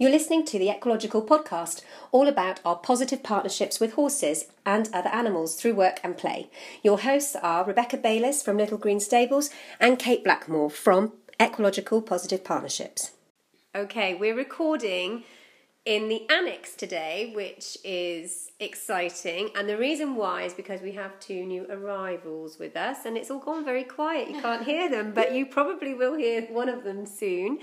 You're listening to the Ecological Podcast, all about our positive partnerships with horses and other animals through work and play. Your hosts are Rebecca Bayliss from Little Green Stables and Kate Blackmore from Ecological Positive Partnerships. Okay, we're recording in the annex today, which is exciting. And the reason why is because we have two new arrivals with us, and it's all gone very quiet. You can't hear them, but you probably will hear one of them soon.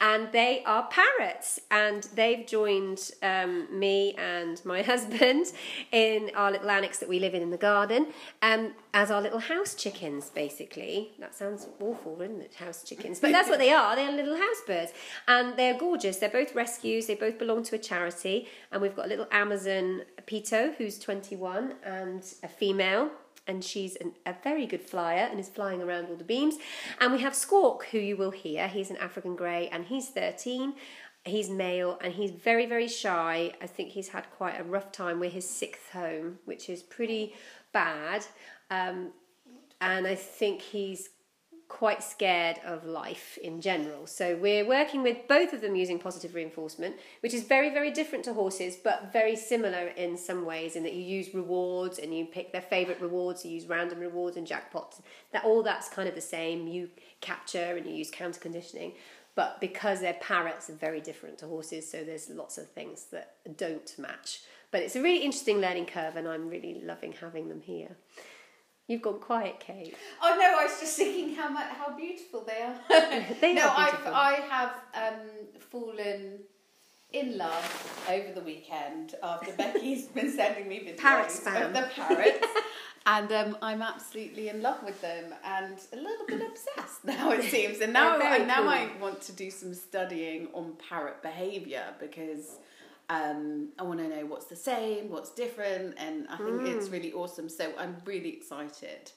And they are parrots, and they've joined um, me and my husband in our little annex that we live in in the garden. Um, as our little house chickens, basically. That sounds awful, doesn't it? House chickens. But that's what they are. They're little house birds. And they're gorgeous. They're both rescues. They both belong to a charity. And we've got a little Amazon Pito, who's 21, and a female. And she's an, a very good flyer and is flying around all the beams. And we have Squawk, who you will hear. He's an African grey and he's 13 he's male and he's very very shy i think he's had quite a rough time with his sixth home which is pretty bad um, and I think he's quite scared of life in general. So we're working with both of them using positive reinforcement, which is very, very different to horses, but very similar in some ways in that you use rewards and you pick their favourite rewards, you use random rewards and jackpots. That all that's kind of the same. You capture and you use counter conditioning. But because they're parrots, they're very different to horses, so there's lots of things that don't match. But it's a really interesting learning curve, and I'm really loving having them here. You've gone quiet, Kate. Oh no, I was just thinking how much how beautiful they are. they no, are beautiful. I've I have um, fallen in love over the weekend after Becky's been sending me videos Parrot spam. of the parrots. and um, I'm absolutely in love with them and a little bit obsessed now it seems. And now, They're now cool. I want to do some studying on parrot behaviour because um, I want to know what's the same, what's different, and I think Mm. it's really awesome. So I'm really excited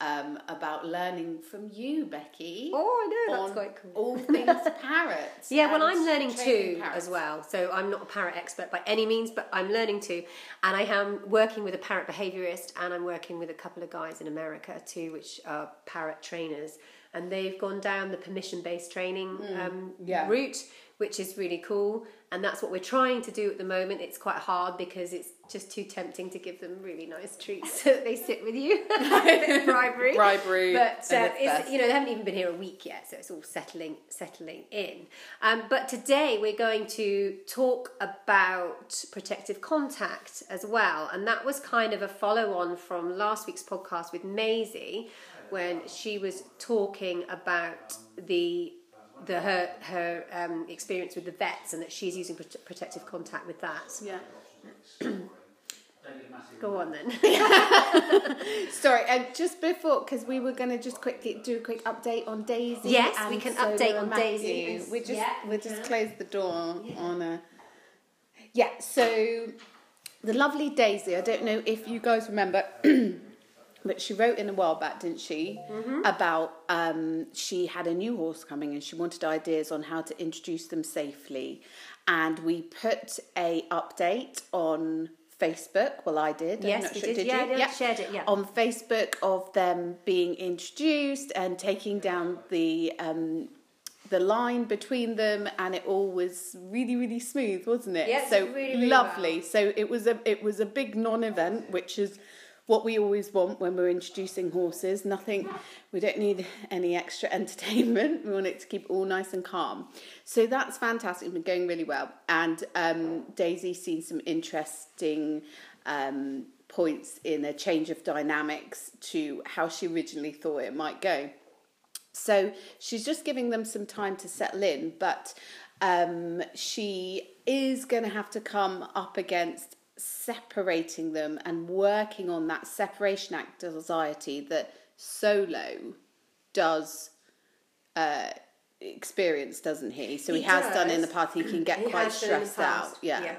um, about learning from you, Becky. Oh, I know, that's quite cool. All things parrots. Yeah, well, I'm learning too parrots. as well. So I'm not a parrot expert by any means, but I'm learning too. And I am working with a parrot behaviorist, and I'm working with a couple of guys in America too, which are parrot trainers. And they've gone down the permission based training um, yeah. route, which is really cool. And that's what we're trying to do at the moment. It's quite hard because it's just too tempting to give them really nice treats so that they sit with you. A bit of bribery. Bribery But uh, it's it's, you know, they haven't even been here a week yet, so it's all settling settling in. Um, but today we're going to talk about protective contact as well, and that was kind of a follow on from last week's podcast with Maisie, when she was talking about the the her her um, experience with the vets and that she's using prote- protective contact with that. Yeah. Go on then. Sorry, and just before, because we were going to just quickly do a quick update on Daisy. Yes, and we can Solo update on Matthew. Daisy. We just Yeah, we we'll just close the door on a. Yeah. So, the lovely Daisy. I don't know if you guys remember. But she wrote in a while back, didn't she, Mm-hmm. about um, she had a new horse coming and she wanted ideas on how to introduce them safely, and we put a update on Facebook. Well, I did. Yes, sure- did. Yeah, you? I shared it, yeah. On Facebook of them being introduced and taking down the um, the line between them, and it all was really, really smooth, wasn't it? Yes, so really, really lovely. So it was a it was a big non-event, which is what we always want when we're introducing horses. Nothing, we don't need any extra entertainment. We want it to keep all nice and calm. So that's fantastic. It's been going really well. And um, Daisy's seen some interesting um, points in a change of dynamics to how she originally thought it might go. So she's just giving them some time to settle in, but um, she is going to have to come up against separating them and working on that separation anxiety that solo does uh, experience, doesn't he? So he, He has done in the does. past. He can get He quite has done in the stressed out. Yeah. yeah.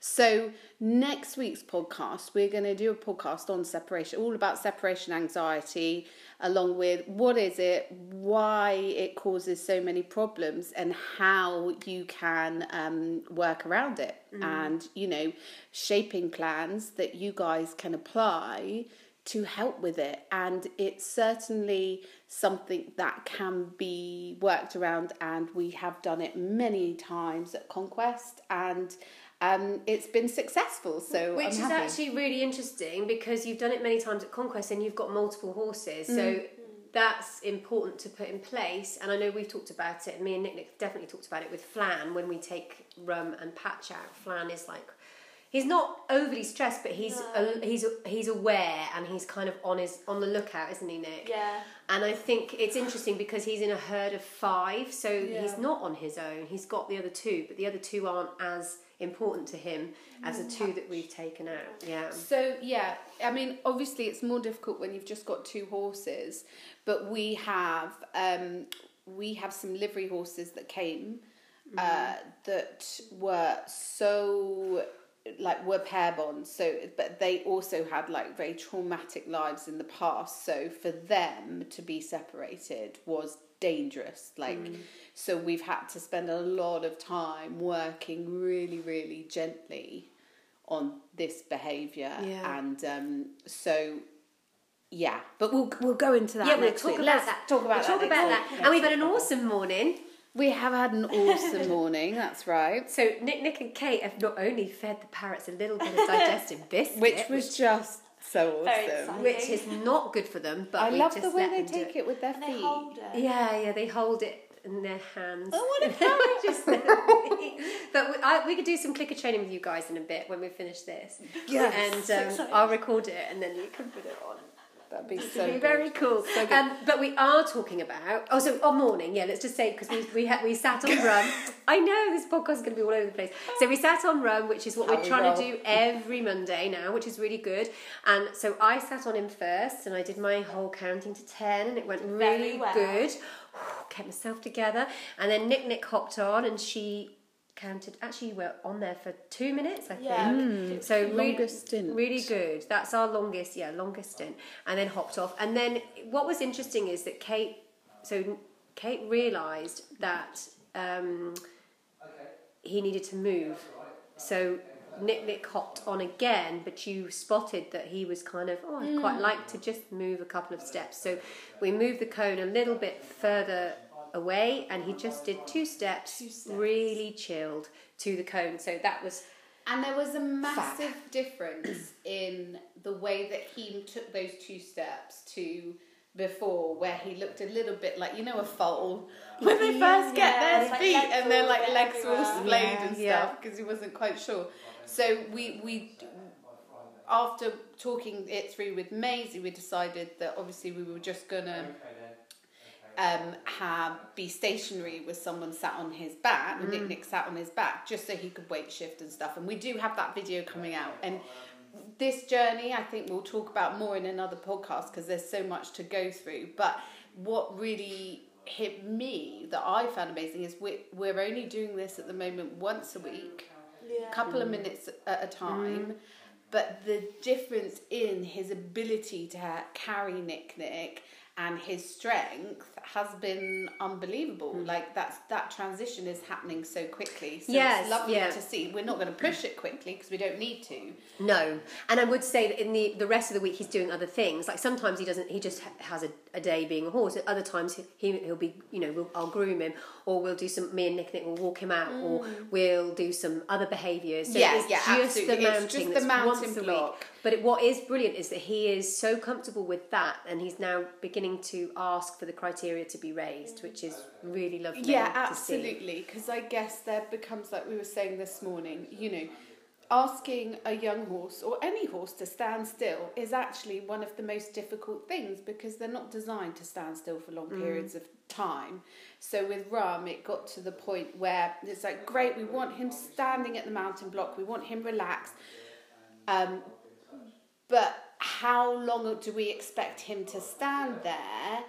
So next week's podcast, we're going to do a podcast on separation, all about separation anxiety, along with what is it, why it causes so many problems, and how you can um, work around it, and you know, shaping plans that you guys can apply to help with it. And it's certainly something that can be worked around and we have done it many times at conquest. And um, it's been successful so Which I'm is happy. actually really interesting because you've done it many times at Conquest and you've got multiple horses. So Mm. that's important to put in place. And I know we've talked about it, me and Nick, Nick definitely talked about it with Flan when we take Rum and Patch out. Flan is like, he's not overly stressed, but he's No. he's he's aware and he's kind of on his on the lookout, isn't he, Nick? Yeah. And I think it's interesting because he's in a herd of five, so Yeah. he's not on his own. He's got the other two, but the other two aren't as important to him as the two that we've taken out. Yeah. So yeah, I mean, obviously it's more difficult when you've just got two horses, but we have um, we have some livery horses that came uh, that were so like were pair bonds. So, but they also had like very traumatic lives in the past. So for them to be separated was dangerous. Like, so we've had to spend a lot of time working really, really gently on this behaviour Yeah. and um, so yeah but we'll we'll go into that yeah, we'll talk week. about Let's that. talk about we'll that talk about that. And we've had an awesome morning. We have had an awesome morning that's right So Nick, Nick, and Kate have not only fed the parrots a little bit of digestive biscuit, which was just so awesome which is not good for them. But I we love just the way they take it with their And they feet hold it. Yeah, yeah, they hold it in their hands. Oh, what a Just- but we, I, we could do some clicker training with you guys in a bit when we finish this. Yes. And um, exciting. I'll record it and then you can put it on. That'd be so be very cool. So um, but we are talking about. Oh, so on morning, yeah. Let's just say because we we had we sat on rum. I know this podcast is going to be all over the place. So we sat on rum, which is what How we're trying roll. to do every Monday now, which is really good. And so I sat on him first, and I did my whole counting to ten, and it went really well. good. Kept myself together, and then Nick Nick hopped on, and she counted. Actually, you were on there for two minutes, I think. Yeah. So really, Longest stint. really good. That's our longest, yeah, longest stint. And then hopped off. And then what was interesting is that Kate, so Kate realised that um, he needed to move. So Nick Nick hopped on again, but you spotted that he was kind of, oh, I'd quite like to just move a couple of steps. So we moved the cone a little bit further away, and he just did two steps, Two steps. really chilled to the cone. So that was And there was a massive difference in the way that he took those two steps to before, where he looked a little bit like you know a foal when they first get Yeah, their it's like feet and their all like legs all splayed Yeah, and stuff because he wasn't quite sure. So we we after talking it through with Maisie, we decided that obviously we were just gonna um, have be stationary with someone sat on his back, and Nick mm. Nick sat on his back, just so he could weight shift and stuff. And we do have that video coming out. And this journey, I think we'll talk about more in another podcast because there's so much to go through. But what really hit me that I found amazing is we're, we're only doing this at the moment once a week Yeah. couple of mm. minutes at a time. Mm. But the difference in his ability to carry Nick Nick and his strength has been unbelievable. Hmm. Like that's that transition is happening so quickly. So Yes, it's lovely yeah. to see. We're not going to push it quickly because we don't need to. No, and I would say that in the the rest of the week he's doing other things. Like sometimes he doesn't. He just has a, a day being a horse. At other times he he'll be you know we'll, I'll groom him, or we'll do some. Me and Nick Nick will walk him out, or mm. we'll do some other behaviours. So Yeah, it's yeah, just absolutely. the It's mounting. just the that's mountain once a block. But it, what is brilliant is that he is so comfortable with that, and he's now beginning to ask for the criteria to be raised, which is really lovely. Yeah, absolutely. Because I guess there becomes like we were saying this morning. You know, asking a young horse or any horse to stand still is actually one of the most difficult things because they're not designed to stand still for long periods of time. So with Rum, it got to the point where it's like, great, we want him standing at the mountain block, we want him relaxed. Um, but how long do we expect him to stand there?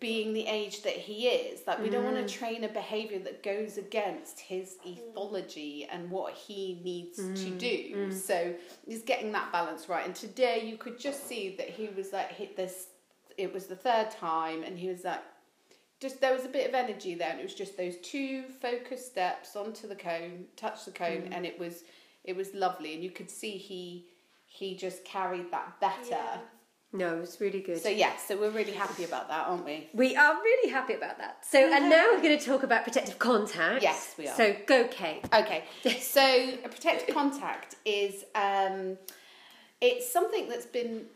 Being the age that he is. That we don't want to mm. train a behavior that goes against his mm. ethology and what he needs to mm, do. So he's getting that balance right. And today you could just see that he was like hit this. It was the third time, and he was like. Just there was a bit of energy there, and it was just those two focused steps onto the cone, touch the cone, and it was it was lovely, and you could see he he just carried that better Yeah. No, it was really good. So yes, so we're really happy about that, aren't we? we are really happy about that. So, and now we're going to talk about protective contact. Yes, we are. So, go, Kate. Okay, so a protective contact is um, it's something that's been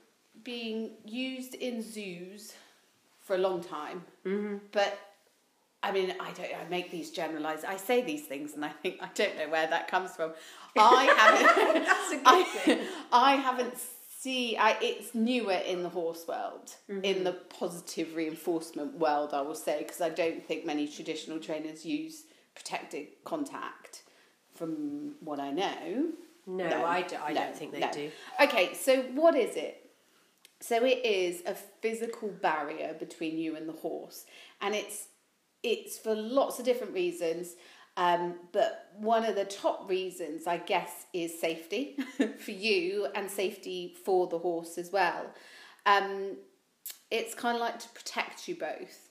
being used in zoos for a long time, mm-hmm. but I mean, I don't. I make these generalize. I say these things, and I think I don't know where that comes from. I haven't. That's a good I, thing. I haven't see. I, it's newer in the horse world, Mm-hmm. in the positive reinforcement world. I will say because I don't think many traditional trainers use protected contact. From what I know, No, I, do, I no, don't think they no. do. Okay, so what is it? So it is a physical barrier between you and the horse, and it's it's for lots of different reasons. Um, but one of the top reasons, I guess, is safety for you and safety for the horse as well. Um, it's kind of like to protect you both.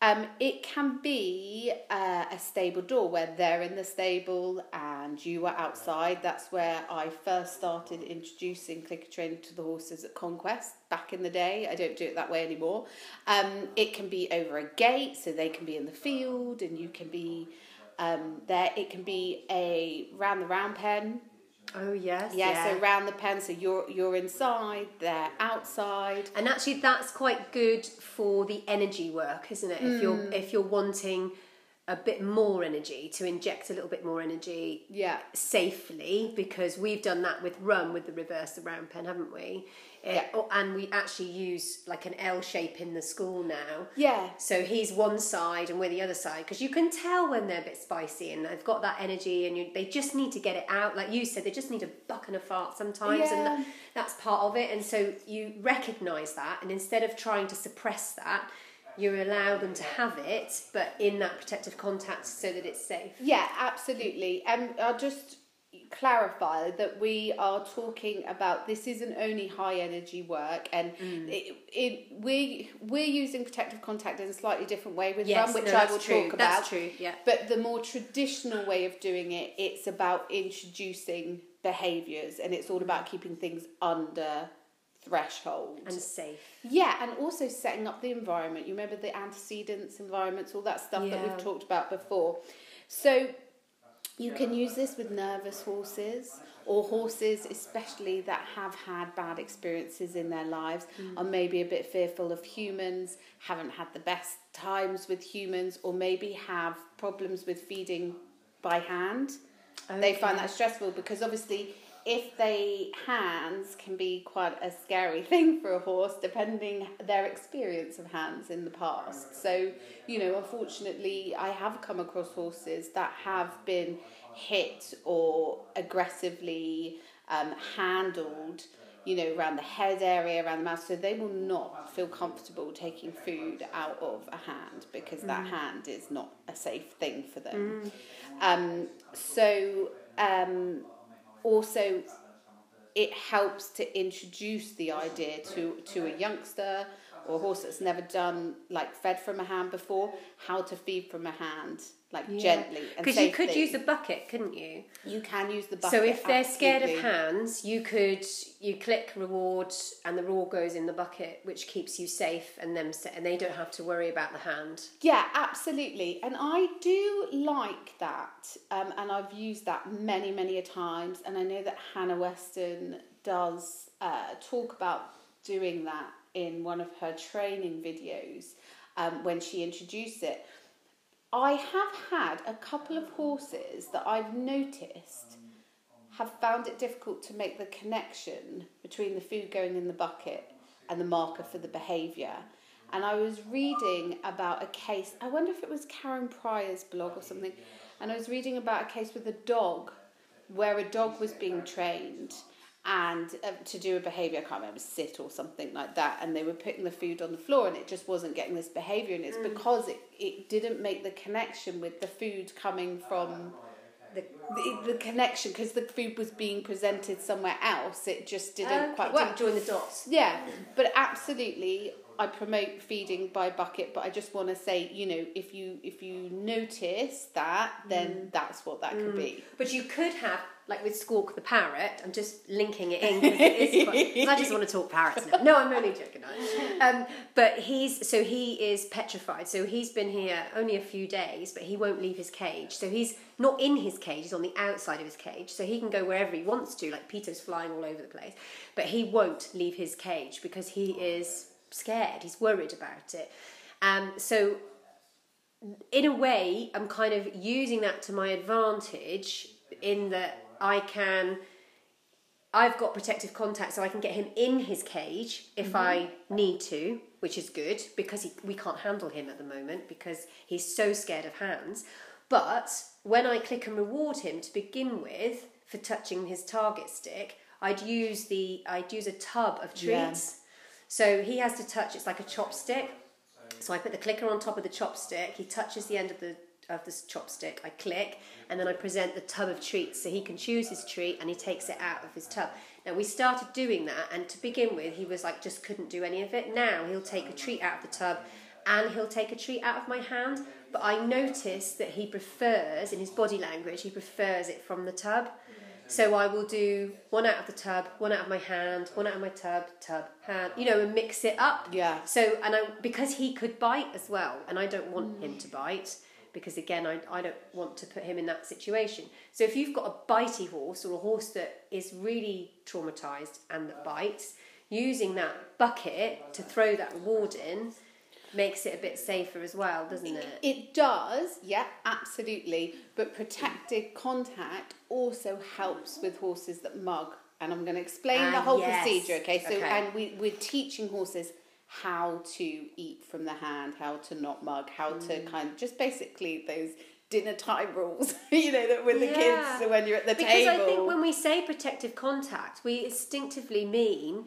Um, it can be uh, a stable door where they're in the stable and you are outside. That's where I first started introducing clicker training to the horses at Conquest back in the day. I don't do it that way anymore. Um, it can be over a gate, so they can be in the field and you can be um, there. It can be a round the round pen. Oh, yes. Yeah, so round the pen, so you're you're inside, they're outside. And actually, that's quite good for the energy work, isn't it? If you're Mm. if you're wanting a bit more energy to inject a little bit more energy Yeah. safely, because we've done that with rum with the reverse around pen, haven't we? Uh, Yeah. oh, and we actually use like an L shape in the school now. Yeah. So he's one side and we're the other side because you can tell when they're a bit spicy and they've got that energy and you, they just need to get it out. Like you said, they just need a buck and a fart sometimes, and that, that's part of it. And so you recognise that, and instead of trying to suppress that, you allow them to have it, but in that protective contact so that it's safe. Yeah, absolutely. And I'll just clarify that we are talking about this isn't only high energy work and Mm. it, it we we're using protective contact in a slightly different way with Yes, rum which no, I will true. talk about That's true, yeah. but the more traditional way of doing it it's about introducing behaviors and it's all about keeping things under threshold And safe. yeah, and also setting up the environment. You remember the antecedents, environments, all that stuff that we've talked about before. So you can use this with nervous horses or horses, especially that have had bad experiences in their lives, mm. are maybe a bit fearful of humans, haven't had the best times with humans, or maybe have problems with feeding by hand. They find that stressful because obviously if they hands can be quite a scary thing for a horse depending their experience of hands in the past. So you know unfortunately i have come across horses that have been hit or aggressively um, handled you know around the head area around the mouth. So they will not feel comfortable taking food out of a hand because that hand is not a safe thing for them. Um, so um, also it helps to introduce the idea to to a youngster or a horse that's never done like fed from a hand before how to feed from a hand like gently Because you could use a bucket, couldn't you? you can use the bucket so if they're scared of hands, you could you click reward and the reward goes in the bucket, which keeps you safe and them and they don't have to worry about the hand. Yeah, absolutely. And I do like that. Um, and I've used that many, many a times. And I know that Hannah Weston does uh, talk about doing that in one of her training videos um, when she introduced it. I have had a couple of horses that I've noticed have found it difficult to make the connection between the food going in the bucket and the marker for the behaviour. And I was reading about a case, I wonder if it was Karen Pryor's blog or something, and I was reading about a case with a dog where a dog was being trained and uh, to do a behaviour, I can't remember, sit or something like that, and they were putting the food on the floor and it just wasn't getting this behaviour, and it's because it, it didn't make the connection with the food coming from The the, the connection because the food was being presented somewhere else. It just didn't Okay, quite didn't work. join the dots. Yeah, but absolutely, I promote feeding by bucket. But I just want to say, you know, if you if you notice that, then that's what that could be. But you could have, like with Squawk the parrot, I'm just linking it in because it is I just want to talk parrots now. No, I'm only joking. Um, but he's, so he is petrified. So he's been here only a few days, but he won't leave his cage. So he's not in his cage, he's on the outside of his cage. So he can go wherever he wants to, like Peter's flying all over the place. But he won't leave his cage because he is scared, he's worried about it. Um, so in a way, I'm kind of using that to my advantage in that I can. I've got protective contact, so I can get him in his cage if I need to, which is good because he, we can't handle him at the moment because he's so scared of hands. But when I click and reward him to begin with for touching his target stick, I'd use the I'd use a tub of treats. So he has to touch. It's like a chopstick. So I put the clicker on top of the chopstick. He touches the end of the of this chopstick. I click, and then I present the tub of treats. So he can choose his treat, and he takes it out of his tub. Now we started doing that, and to begin with, he was like just couldn't do any of it. Now he'll take a treat out of the tub, and he'll take a treat out of my hand. But I noticed that he prefers, in his body language, he prefers it from the tub. So I will do one out of the tub, one out of my hand, one out of my tub, tub, hand, you know, and mix it up. Yeah. So, and I, because he could bite as well, and I don't want him to bite, because again, I, I don't want to put him in that situation. So if you've got a bitey horse or a horse that is really traumatized and that bites, using that bucket to throw that reward in makes it a bit safer as well, doesn't it? It does, yeah, absolutely. But protected contact also helps with horses that mug. And I'm going to explain the Ah, whole yes. procedure, okay? So, Okay. and we, we're teaching horses how to eat from the hand, how to not mug, how to Mm. kind of just basically those dinner time rules, you know, that with the Yeah. kids so when you're at the Because table. Because I think when we say protective contact, we instinctively mean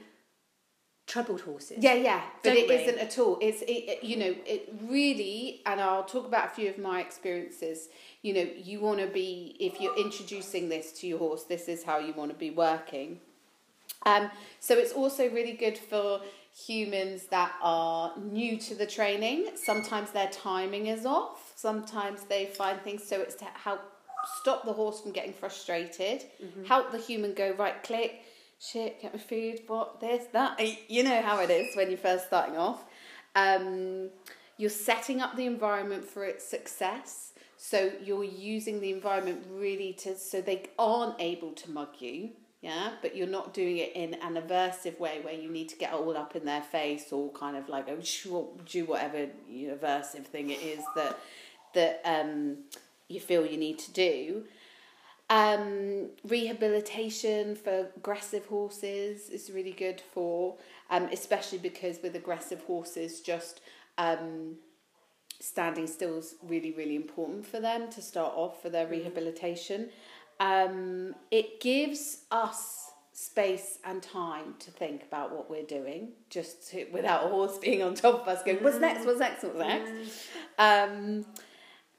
troubled horses. Yeah, yeah, but it not at all. It's it, it- you know it really, and I'll talk about a few of my experiences. You know, you want to be if you're introducing this to your horse, this is how you want to be working. Um, so it's also really good for humans that are new to the training. Sometimes their timing is off. Sometimes they find things. So it's to help stop the horse from getting frustrated. Help the human go right click. Shit, get my food. What this that? You know how it is when you're first starting off. Um, you're setting up the environment for its success. So you're using the environment really to so they aren't able to mug you, yeah, but you're not doing it in an aversive way where you need to get all up in their face or kind of like oh do whatever aversive thing it is that that um, you feel you need to do. Um, rehabilitation for aggressive horses is really good for, um, especially because with aggressive horses, just um, standing still is really, really important for them to start off for their rehabilitation. Um, it gives us space and time to think about what we're doing, just to, without a horse being on top of us going, what's next, what's next, what's next? Um,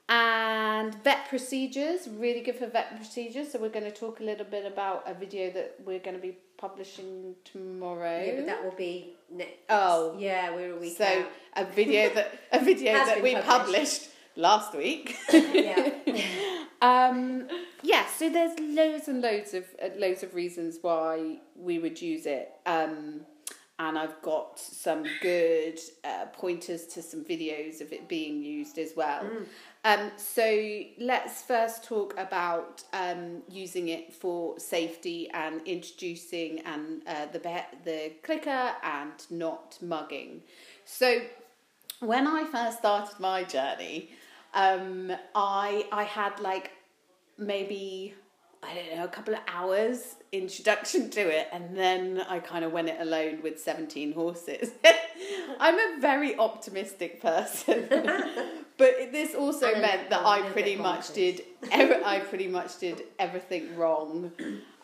and vet procedures, really good for vet procedures. So we're going to talk a little bit about a video that we're going to be publishing tomorrow. Yeah, but that will be next. Oh. yeah, we're a week so out. a video that a video that we published. published last week. yeah. um, yeah, so there's loads and loads of uh, loads of reasons why we would use it. Um, and I've got some good uh, pointers to some videos of it being used as well. Um, so let's first talk about um, using it for safety and introducing and uh, the be- the clicker and not mugging. So when I first started my journey, um, I I had like maybe I don't know a couple of hours introduction to it, and then I kind of went it alone with seventeen horses. I'm a very optimistic person, but this also And meant that I pretty much did. ev- I pretty much did everything wrong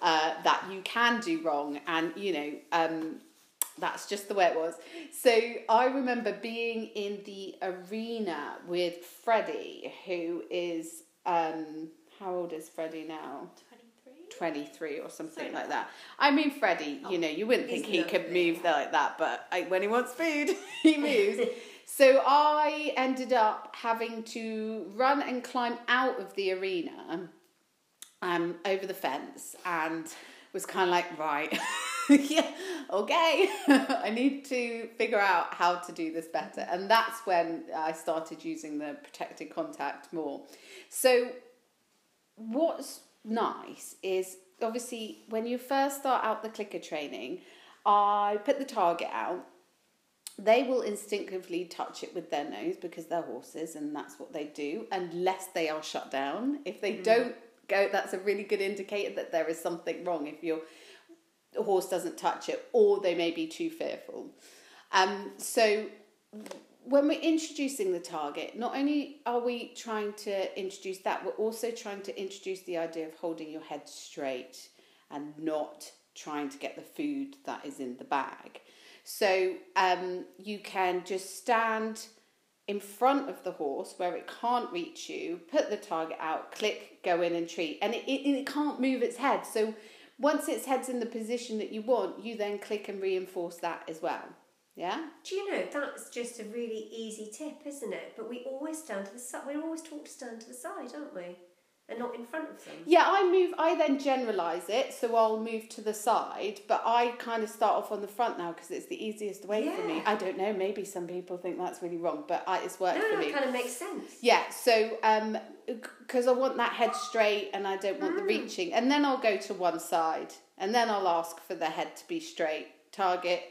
uh, that you can do wrong, and you know. Um, that's just the way it was. So I remember being in the arena with Freddie, who is um, how old is Freddie now? 23? 23 or something Something like that. I mean, Freddie, you know, you wouldn't think he could move like that, but I, when he wants food, he moves. so I ended up having to run and climb out of the arena um, over the fence and was kind of like, right, yeah, okay, I need to figure out how to do this better. And that's when I started using the protected contact more. So what's nice is obviously when you first start out the clicker training, I put the target out. They will instinctively touch it with their nose because they're horses and that's what they do, unless they are shut down. If they don't go, that's a really good indicator that there is something wrong if your horse doesn't touch it or they may be too fearful. Um, so when we're introducing the target, not only are we trying to introduce that, we're also trying to introduce the idea of holding your head straight and not trying to get the food that is in the bag. So um, you can just stand in front of the horse where it can't reach you, put the target out, click, go in and treat. And it, it, it can't move its head. So once its head's in the position that you want, you then click and reinforce that as well. Yeah? Do you know that's just a really easy tip, isn't it? But we always stand to the side. We're always taught to stand to the side, aren't we? And not in front of them. Yeah, I move. I then generalize it, so I'll move to the side. But I kind of start off on the front now because it's the easiest way for me. I don't know. Maybe some people think that's really wrong, but I, it's worked No, for no, me. it kind of makes sense. Yeah, so um, because I want that head straight and I don't want the reaching, and then I'll go to one side, and then I'll ask for the head to be straight. Target.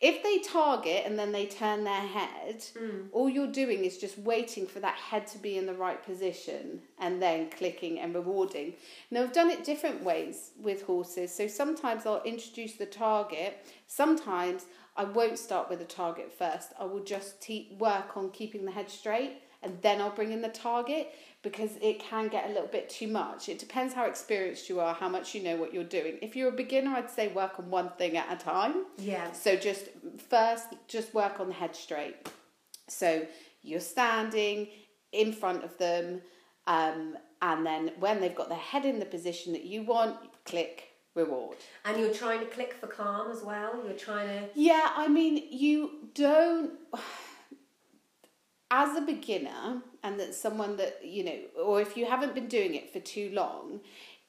If they target and then they turn their head, hmm. all you're doing is just waiting for that head to be in the right position and then clicking and rewarding. Now, I've done it different ways with horses. So sometimes I'll introduce the target, sometimes I won't start with the target first. I will just te- work on keeping the head straight and then I'll bring in the target because it can get a little bit too much. It depends how experienced you are, how much you know what you're doing. If you're a beginner, I'd say work on one thing at a time. Yeah. So just first, just work on the head straight. So you're standing in front of them, um, and then when they've got their head in the position that you want, click reward. And you're trying to click for calm as well. You're trying to. Yeah, I mean, you don't. As a beginner, and that someone that, you know, or if you haven't been doing it for too long,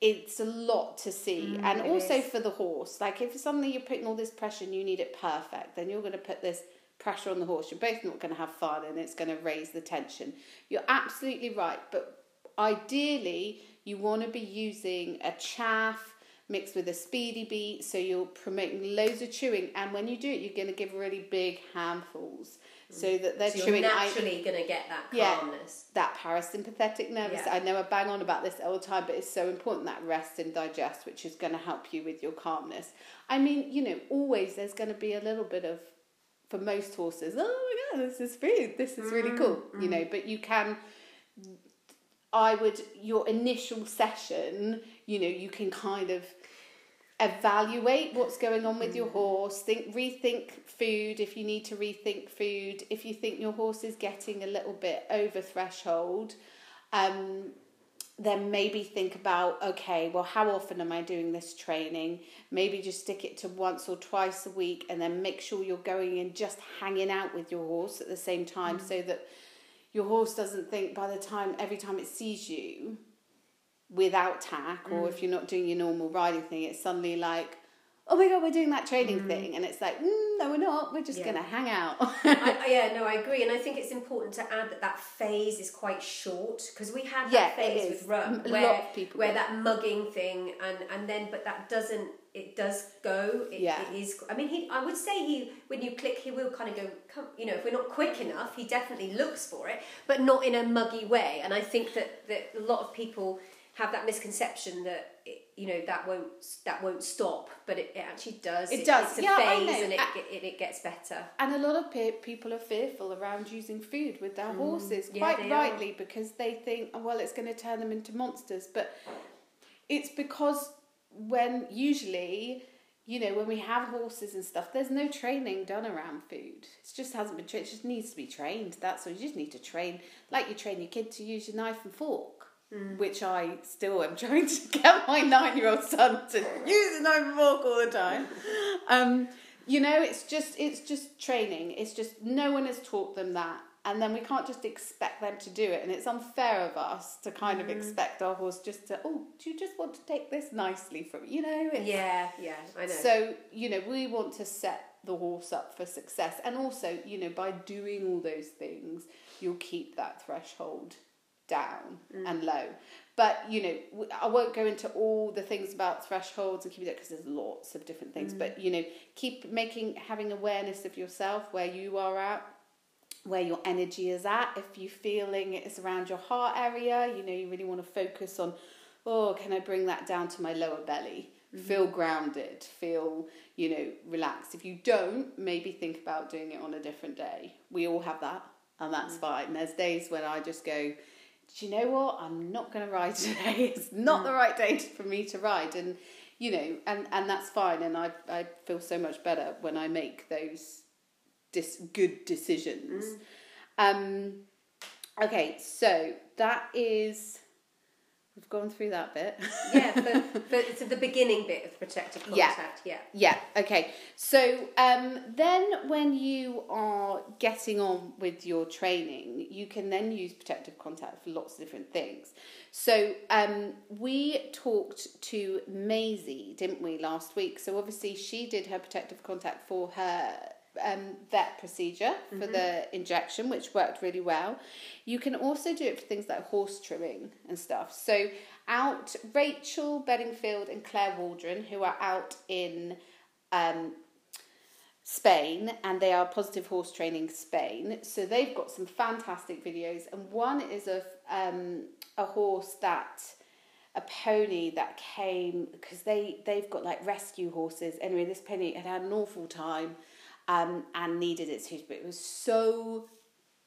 it's a lot to see. and Mm, it also is. for the horse. Like, if suddenly you're putting all this pressure and you need it perfect, then you're going to put this pressure on the horse. You're both not going to have fun and it's going to raise the tension. You're absolutely right. But ideally, you want to be using a chaff mixed with a Speedi-Beet so you're promoting loads of chewing and when you do it you're going to give really big handfuls so that they're So you're naturally going to get that Yeah. calmness. that parasympathetic nervous Yeah. I know I bang on about this all the time but it's so important that rest and digest which is going to help you with your calmness I mean you know always there's going to be a little bit of for most horses oh my god this is food this is really cool mm, you know mm. but you can I would your initial session, you know, you can kind of evaluate what's going on with your horse, think rethink food if you need to rethink food, if you think your horse is getting a little bit over threshold, um then maybe think about okay, well how often am I doing this training? Maybe just stick it to once or twice a week and then make sure you're going and just hanging out with your horse at the same time so that your horse doesn't think by the time every time it sees you without tack or if you're not doing your normal riding thing it's suddenly like oh my god we're doing that training thing and it's like mm, no we're not we're just Yeah. gonna hang out I, yeah, no, I agree, and I think it's important to add that that phase is quite short because we had Yeah, that phase with. Ruck A where, lot of people where that mugging thing, and and then but that doesn't. It does go. It, Yeah. it is. I mean, he. I would say he. When you click, he will kind of go. Come, you know, if we're not quick enough, he definitely looks for it, but not in a muggy way. And I think that that a lot of people have that misconception that it, you know that won't that won't stop, but it, it actually does. It does. It's a Yeah, phase, and it, it, it gets better. and a lot of pe- people are fearful around using food with their horses Mm. yeah, quite are. rightly because they think oh, well it's going to turn them into monsters but it's because when usually you know when we have horses and stuff there's no training done around food it just hasn't been trained it just needs to be trained that's all you just need to train like you train your kid to use your knife and fork which I still am trying to get my nine-year-old son to use an open walk all the time. Um, you know, it's just it's just training. It's just no one has taught them that, and then we can't just expect them to do it. And it's unfair of us to kind of expect our horse just to oh, do you just want to take this nicely from you know? Yeah, yeah, I know. so, you know, we want to set the horse up for success. And also, you know, by doing all those things, you'll keep that threshold down mm. and low. But, you know, I won't go into all the things about thresholds and keeping that because there's lots of different things. Mm. But, you know, keep making, having awareness of yourself, where you are at, where your energy is at. If you're feeling it's around your heart area, you know, you really want to focus on, oh, can I bring that down to my lower belly? Mm-hmm. Feel grounded, feel, you know, relaxed. If you don't, maybe think about doing it on a different day. We all have that, and that's mm. fine. There's days when I just go, do you know what? I'm not going to ride today. It's not the right day for me to ride. And, you know, and, and that's fine. And I, I feel so much better when I make those dis- good decisions. Um, okay, so that is, we've gone through that bit. yeah, but, but it's the beginning bit of protective Yeah. contact. Yeah. Yeah, okay. So um, then when you are getting on with your training, you can then use protective contact for lots of different things. So um, we talked to Maisie, didn't we, last week? So obviously she did her protective contact for her um, vet procedure for the injection, which worked really well. You can also do it for things like horse trimming and stuff. So out Rachel Bedingfield and Claire Waldron, who are out in um, Spain, and they are Positive Horse Training Spain. So they've got some fantastic videos, and one is of um, a horse that a pony that came because they they've got like rescue horses. Anyway, this pony had had an awful time um, and needed its hoof, but it was so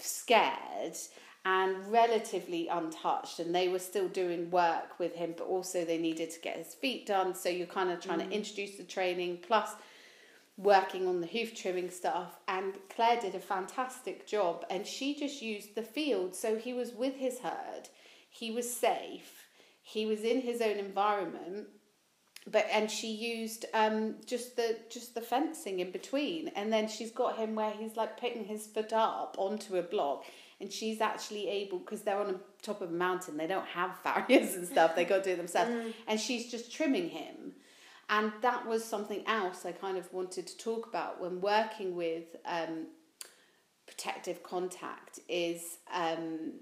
scared and relatively untouched and they were still doing work with him but also they needed to get his feet done. So you're kind of trying to introduce the training plus working on the hoof trimming stuff. And Claire did a fantastic job and she just used the field. So he was with his herd. He was safe. He was in his own environment but and she used um just the just the fencing in between. And then she's got him where he's like putting his foot up onto a block. And she's actually able because they're on the top of a mountain they don't have farriers and stuff they got to do it themselves. And she's just trimming him. And that was something else i kind of wanted to talk about when working with um protective contact is um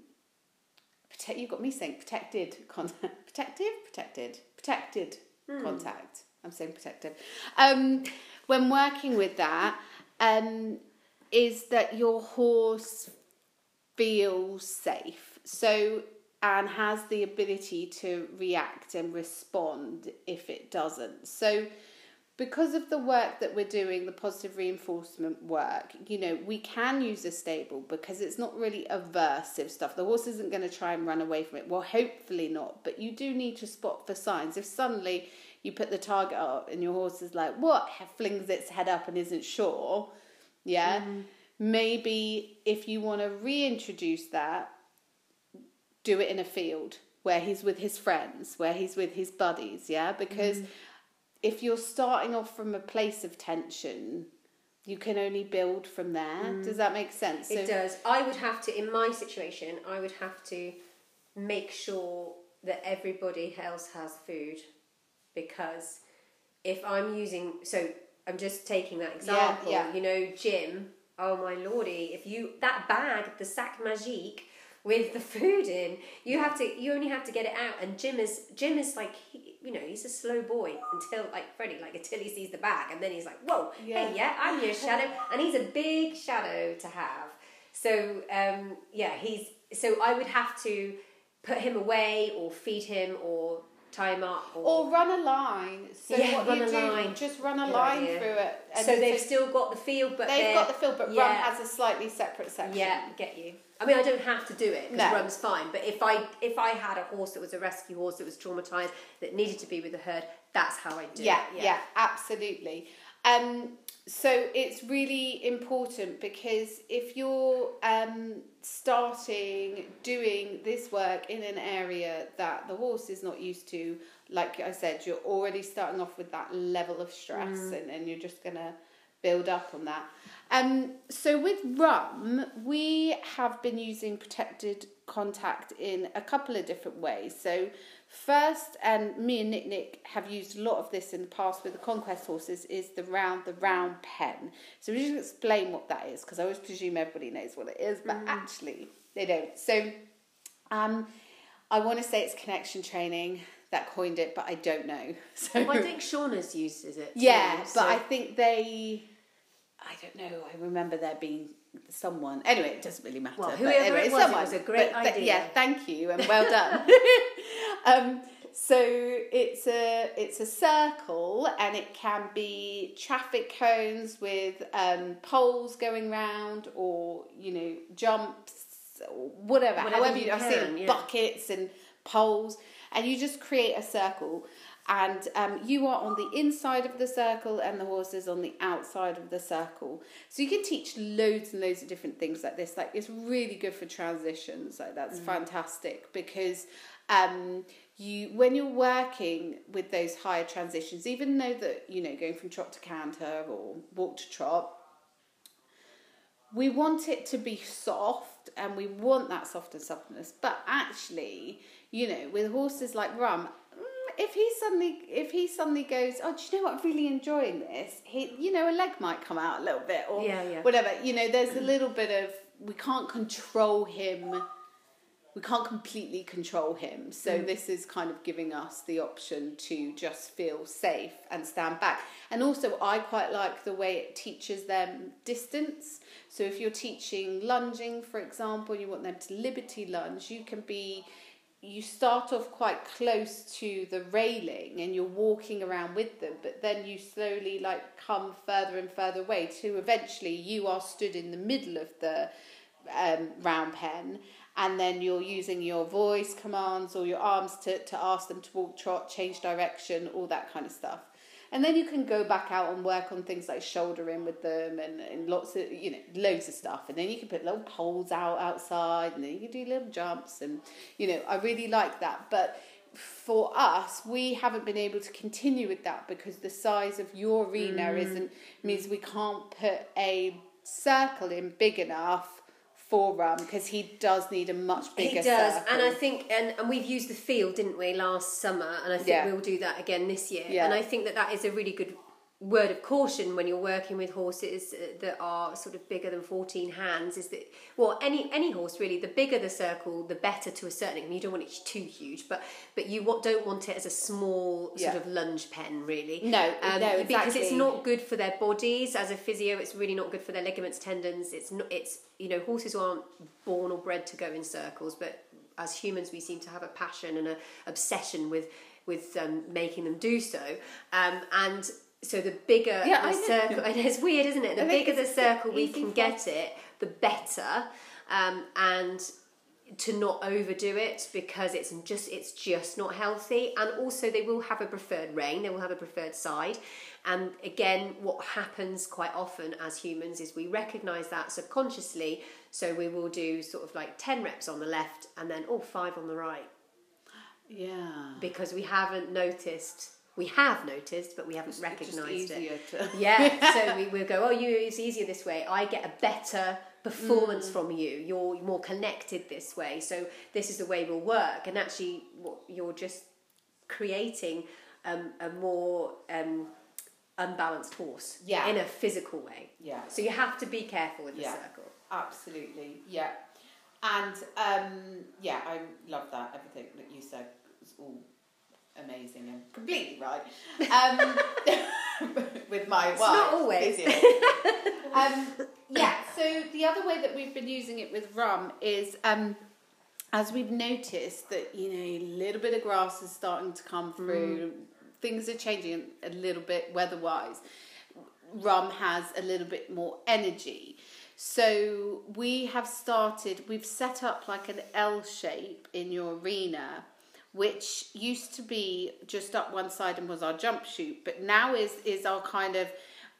protect you got me saying protected contact protective? Protected. Protected contact. I'm saying protective. Um when working with that um is that your horse feels safe. So and has the ability to react and respond if it doesn't. So because of the work that we're doing, the positive reinforcement work, you know, we can use a stable because it's not really aversive stuff. The horse isn't going to try and run away from it. Well, hopefully not, but you do need to spot for signs. If suddenly you put the target up and your horse is like, what, flings its head up and isn't sure, yeah, mm-hmm. maybe if you want to reintroduce that, do it in a field where he's with his friends, where he's with his buddies, yeah, because mm-hmm. If you're starting off from a place of tension, you can only build from there. Mm. Does that make sense? It does. I would have to, in my situation, I would have to make sure that everybody else has food because if I'm using, so I'm just taking that example, yeah. you know, Jim, oh my lordy, if you, that bag, the sac magique with the food in, you have to, you only have to get it out. And Jim is, Jim is like, he, you know, he's a slow boy until, like Freddie, like until he sees the bag. And then he's like, whoa, Yeah. hey, yeah, I'm your shadow. And he's a big shadow to have. So, um, yeah, he's, so I would have to put him away or feed him or tie him up or, or run a line. So Yeah, what run you a do, line. just run a Good line idea. through it. And so they've so still got the field, but they've got the field, but run yeah. has a slightly separate section. Yeah, get you. I mean, I don't have to do it because No. rum's fine. But if I if I had a horse that was a rescue horse that was traumatized that needed to be with the herd, that's how I do Yeah, it. yeah, yeah, absolutely. Um, so it's really important because if you're um, starting doing this work in an area that the horse is not used to, like I said, you're already starting off with that level of stress and, and you're just going to build up on that. Um, so with rum, we have been using protected contact in a couple of different ways. So first, and me and Nick Nick have used a lot of this in the past with the conquest horses, is the round the round pen. So we just explain what that is because I always presume everybody knows what it is, but actually they don't. So um, I want to say it's connection training that coined it, but I don't know. So Well, I think Shauna's uses it. too, yeah, but I think they. I don't know. I remember there being someone. Anyway, it doesn't really matter. Well, but whoever anyway, it was, it was a great But idea. yeah, thank you and well done. um, so it's a it's a circle and it can be traffic cones with um, poles going round or you know jumps or whatever. Whatever However, you you, I've seen yeah. buckets and poles, and you just create a circle. And um, you are on the inside of the circle, and the horse is on the outside of the circle. So you can teach loads and loads of different things like this. Like it's really good for transitions. Like that's fantastic because um, you when you're working with those higher transitions, even though that you know going from trot to canter or walk to trot, we want it to be soft and we want that soft and softness but actually you know with horses like rum mm, if he suddenly if he suddenly goes oh do you know what i'm really enjoying this he you know a leg might come out a little bit or Yeah, yeah. whatever you know there's a little bit of we can't control him we can't completely control him. So mm. this is kind of giving us the option to just feel safe and stand back. And also I quite like the way it teaches them distance. So if you're teaching lunging, for example, you want them to liberty lunge, you can be you start off quite close to the railing and you're walking around with them, but then you slowly like come further and further away to eventually you are stood in the middle of the um, round pen and then you're using your voice commands or your arms to, to ask them to walk trot change direction all that kind of stuff and then you can go back out and work on things like shouldering with them and, and lots of you know loads of stuff and then you can put little poles out outside and then you can do little jumps and you know i really like that but for us we haven't been able to continue with that because the size of your arena Mm. isn't means we can't put a circle in big enough for rum because he does need a much bigger He does, circle. and I think, and, and we've used the field, didn't we, last summer, and I think Yeah. we'll do that again this year. Yeah. And I think that that is a really good word of caution when you're working with horses that are sort of bigger than 14 hands is that well any any horse really the bigger the circle the better to a certain extent. You don't want it too huge but but you what don't want it as a small sort Yeah. of lunge pen really. No, no, because it's not good for their bodies. As a physio it's really not good for their ligaments tendons. It's not it's you know horses aren't born or bred to go in circles but as humans we seem to have a passion and a obsession with with um, making them do so. Um, and so the bigger Yeah, the I know. circle and it's weird isn't it? The I bigger the circle we can get it the better um, and to not overdo it because it's just it's just not healthy. And also they will have a preferred rein they will have a preferred side. And again what happens quite often as humans is we recognize that subconsciously. So we will do sort of like 10 reps on the left and then all oh five on the right. Yeah. because we haven't noticed we have noticed but we haven't Just recognized it to yeah, so we will go, oh, you, it's easier this way. I get a better performance Mm. from you. You're more connected this way. So this is the way we'll work. And actually, you're just creating um, a more um, unbalanced horse Yeah. in a physical way. Yeah. So you have to be careful with the Yeah. circle. Absolutely, yeah. And um, yeah, I love that. Everything that you said was all amazing and completely right. Um, with my It's not always. um, yeah. So the other way that we've been using it with rum is. Um, as we've noticed that you know a little bit of grass is starting to come through, things are changing a little bit weather-wise. Rum has a little bit more energy, so we have started. We've set up like an L shape in your arena, which used to be just up one side and was our jump chute, but now is is our kind of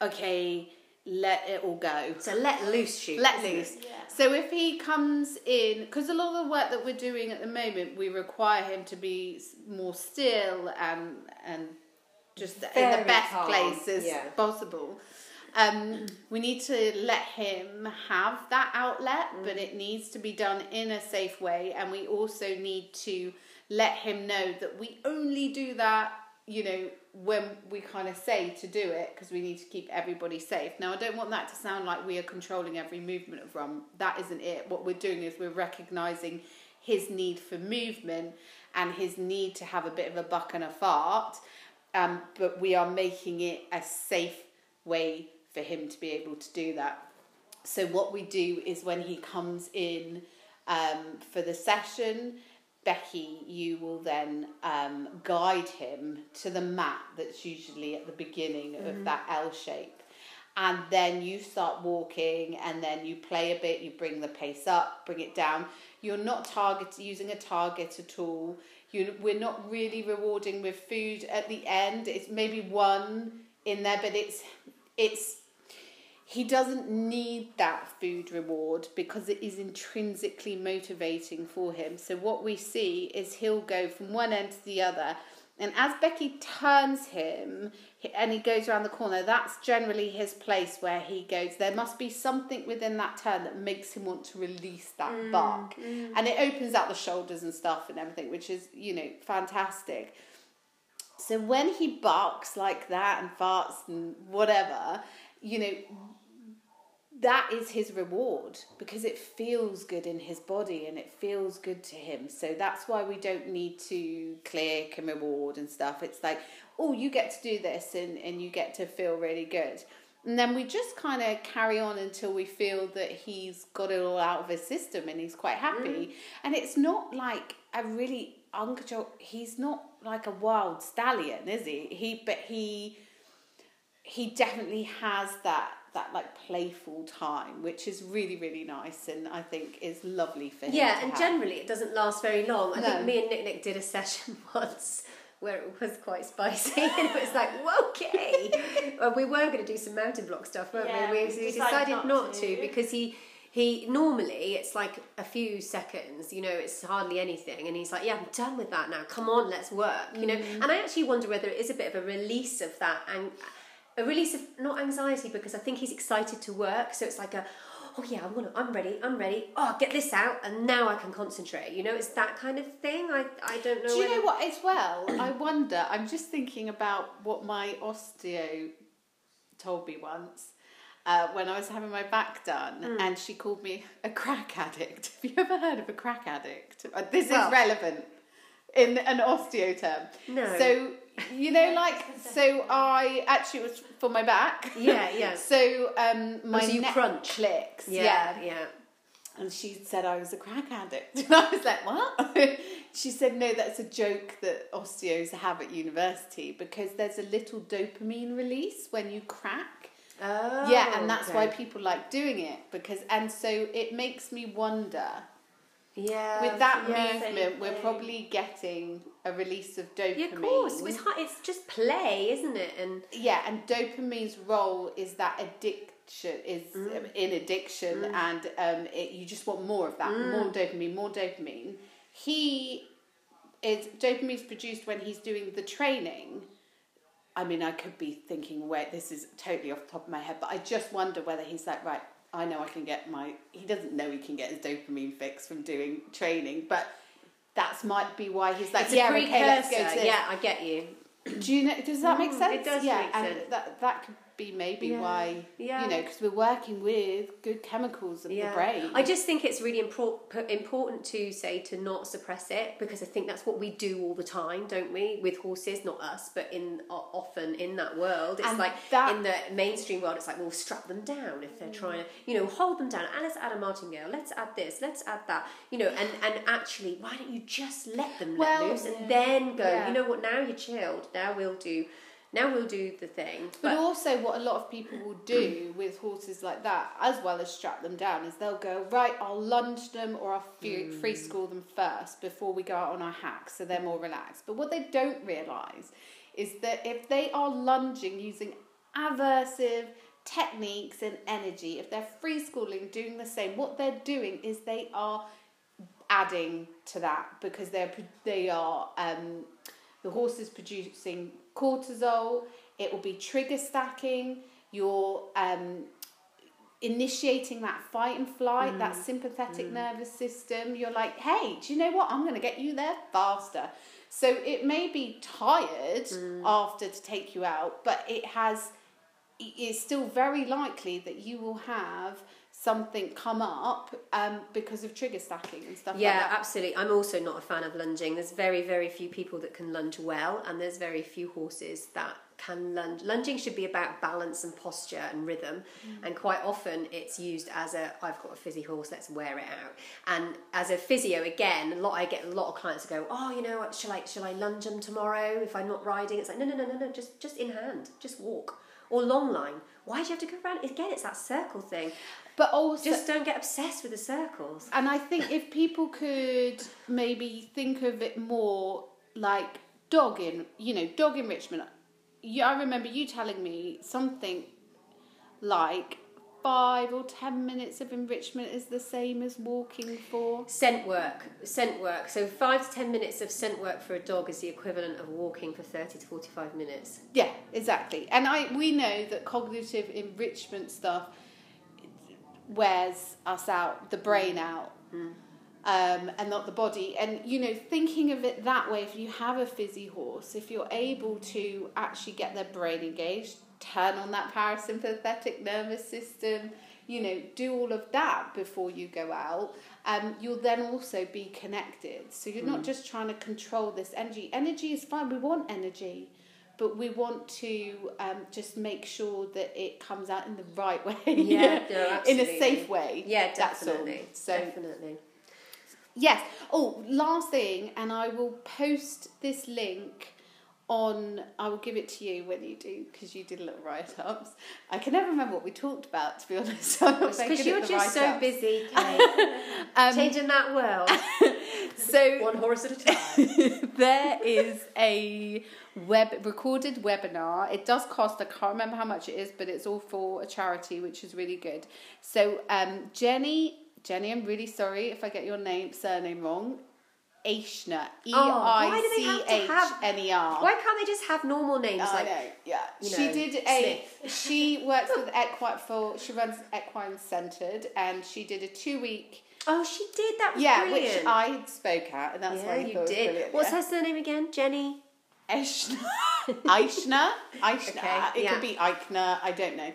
okay, let it all go. So let loose chute. Let loose. So if he comes in, because a lot of the work that we're doing at the moment, we require him to be more still and and just in the best calm, place as yeah. possible. Um, we need to let him have that outlet, but it needs to be done in a safe way, and we also need to let him know that we only do that, you know, when we kind of say to do it because we need to keep everybody safe. Now, I don't want that to sound like we are controlling every movement of Rum. That isn't it. What we're doing is we're recognizing his need for movement and his need to have a bit of a buck and a fart, um, but we are making it a safe way for him to be able to do that. So what we do is when he comes in um, for the session, Becky, you will then um, guide him to the mat that's usually at the beginning of that L shape. And then you start walking, and then you play a bit. You bring the pace up, bring it down. You're not target using a target at all. You, we're not really rewarding with food at the end. It's maybe one in there, but it's it's he doesn't need that food reward because it is intrinsically motivating for him. So what we see is he'll go from one end to the other, and as Becky turns him and he goes around the corner, that's generally his place where he goes. There must be something within that turn that makes him want to release that mm, bark, mm. and it opens out the shoulders and stuff and everything, which is you know fantastic. So when he barks like that and farts and whatever, you know, that is his reward because it feels good in his body and it feels good to him. So that's why we don't need to click and reward and stuff. It's like, oh, you get to do this and, and you get to feel really good. And then we just kind of carry on until we feel that he's got it all out of his system and he's quite happy. Mm. And it's not like a really uncontrolled, he's not like a wild stallion, is he? He, but he, he definitely has that that like playful time, which is really really nice, and I think is lovely for him. Yeah, and have. generally it doesn't last very long. I No. think me and Nick Nick did a session once where it was quite spicy and it was like, okay. well, we were going to do some mounting block stuff, weren't Yeah, we? We, we decided decided not not to. to because he. He normally it's like a few seconds, you know, it's hardly anything, and he's like, "Yeah, I'm done with that now. Come on, let's work," you know. Mm. And I actually wonder whether it is a bit of a release of that and a release of not anxiety because I think he's excited to work, so it's like a, oh yeah, I'm gonna, I'm ready, I'm ready. Oh, get this out, and now I can concentrate. You know, it's that kind of thing. I, I don't know. Do you know what? As well, I wonder. I'm just thinking about what my osteo told me once. Uh, when I was having my back done, Hmm. and she called me a crack addict. Have you ever heard of a crack addict? Uh, this Well- is relevant in an osteo term. No. So you know, like, so I actually it was for my back. Yeah, yeah. So um, my so you neck crunch. clicks. Yeah, yeah. And she said I was a crack addict. And I was like, what? she said, no, that's a joke that osteos have at university because there's a little dopamine release when you crack. Oh, yeah, and that's why people like doing it because, and so it makes me wonder Yeah. with that yeah. movement, we're probably getting a release of dopamine. Yeah, of course. It's, hard, it's just play, isn't it? And yeah and dopamine's role is that addiction is Mm. um, in addiction and um, it, you just want more of that Mm. more dopamine more dopamine he is dopamine's produced when he's doing the training i mean i could be thinking wait this is totally off the top of my head but i just wonder whether he's like right i know i can get my he doesn't know he can get his dopamine fix from doing training but that's might be why he's like it's a yeah okay let's go to this Yeah, I get you. do you know? Does that make Mm, sense? it does yeah, make sense. that that could be maybe Yeah, why yeah. you know because we're working with good chemicals of the brain. I just think it's really impor- important to say to not suppress it because I think that's what we do all the time, don't we? With horses, not us, but in o- often in that world, it's And like that- in the mainstream world, it's like we'll strap them down if they're mm. trying to, you know, hold them down. And let's add a martingale. Let's add this. Let's add that. You know, and and actually, why don't you just let them let Well, loose and then go? yeah. You know what? Now you're chilled. Now we'll do. Now we'll do the thing. But also, what a lot of people will do with horses like that, as well as strap them down, is they'll go right. I'll lunge them or I'll free, Hmm. free school them first before we go out on our hacks, so they're more relaxed. But what they don't realise is that if they are lunging using aversive techniques and energy, if they're free schooling, doing the same, what they're doing is they are adding to that because they're they are um, the horse is producing cortisol. It will be trigger stacking. You're um, initiating that fight and flight, mm. that sympathetic mm. nervous system. You're like, hey, do you know what? I'm going to get you there faster. So it may be tired mm. after to take you out, but it has. It's still very likely that you will have something come up um, because of trigger stacking and stuff yeah, like absolutely. I'm also not a fan of lunging. There's very, very few people that can lunge well, and there's very few horses that can lunge. Lunging should be about balance and posture and rhythm, mm. and quite often it's used as a I've got a fizzy horse, let's wear it out. And as a physio, again, a lot I get a lot of clients go, oh, you know what, shall I shall I lunge them tomorrow if I'm not riding? It's like no, no, no, no, no, just just in hand, just walk or long line. Why do you have to go around? Again, it's that circle thing. But also, just don't get obsessed with the circles. And I think if people could maybe think of it more like dog in, you know, dog enrichment. Yeah, I remember you telling me something like five or ten minutes of enrichment is the same as walking for scent work scent work so five to ten minutes of scent work for a dog is the equivalent of walking for 30 to 45 minutes yeah exactly and i we know that cognitive enrichment stuff wears us out, the brain out, mm. um, and not the body. And you know, thinking of it that way, if you have a fizzy horse, if you're able to actually get their brain engaged, turn on that parasympathetic nervous system, you know, do all of that before you go out, um, you'll then also be connected. So you're mm. not just trying to control this energy. Energy is fine. We want energy but we want to um, just make sure that it comes out in the right way. Yeah, no, in a safe way. Yeah, definitely. So definitely. Yes. Oh, last thing, and I will post this link on. I will give it to you when you do because you did a little write ups. I can never remember what we talked about to be honest. Because you're just so busy, Kate. um, changing that world. So one horse at a time. there is a web recorded webinar. It does cost. I can't remember how much it is, but it's all for a charity, which is really good. So um, Jenny, Jenny, I'm really sorry if I get your name surname wrong. Eichner, E I C H N E R. Why can't they just have normal names? I like, know, yeah. she know, did a. She works with Equine for. She runs Equine Centred, and she did a two week. Oh, she did. That was yeah, brilliant. which I spoke at, and that's yeah, why I you did. What's her surname again? Jenny. Eichner. Eichner. Eichner. Okay, it yeah. could be Eichner. I don't know.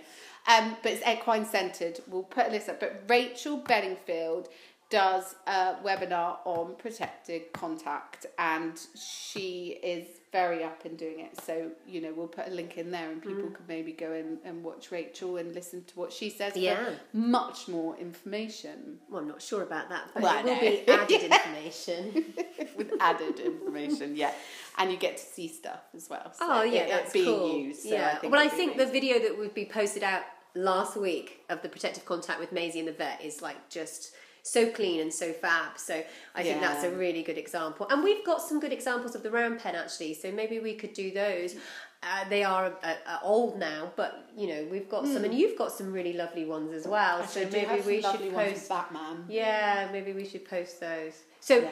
Um, but it's equine centered. We'll put a list up. But Rachel Bedingfield does a webinar on protected contact, and she is very up in doing it. So you know, we'll put a link in there, and people mm. can maybe go in and watch Rachel and listen to what she says. Yeah, much more information. Well, I'm not sure about that, but well, it will be added information with added information. Yeah and you get to see stuff as well. So oh yeah, that's being cool. used. So yeah. I well, I think amazing. the video that would be posted out last week of the protective contact with Maisie and the vet is like just so clean and so fab. So I yeah. think that's a really good example. And we've got some good examples of the round pen actually. So maybe we could do those. Uh, they are uh, uh, old now, but you know we've got mm. some, and hmm. you've got some really lovely ones as well. Actually, so maybe we should post Batman. Yeah, maybe we should post those. So. Yeah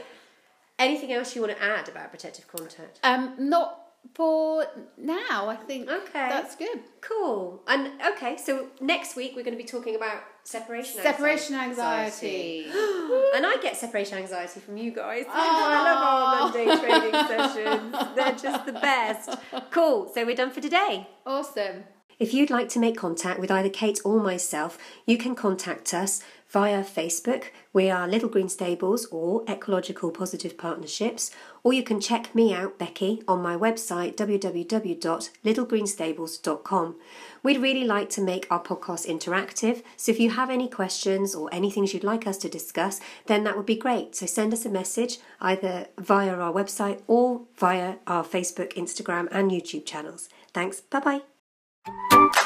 Anything else you want to add about protective contact? Um, not for now. I think okay, that's good. Cool. And okay, so next week we're going to be talking about separation separation anxiety. anxiety. and I get separation anxiety from you guys. Oh. I love our ah. Monday training sessions. They're just the best. Cool. So we're done for today. Awesome. If you'd like to make contact with either Kate or myself, you can contact us via Facebook. We are Little Green Stables or Ecological Positive Partnerships, or you can check me out, Becky, on my website www.littlegreenstables.com. We'd really like to make our podcast interactive, so if you have any questions or anything you'd like us to discuss, then that would be great. So send us a message either via our website or via our Facebook, Instagram, and YouTube channels. Thanks. Bye bye. Música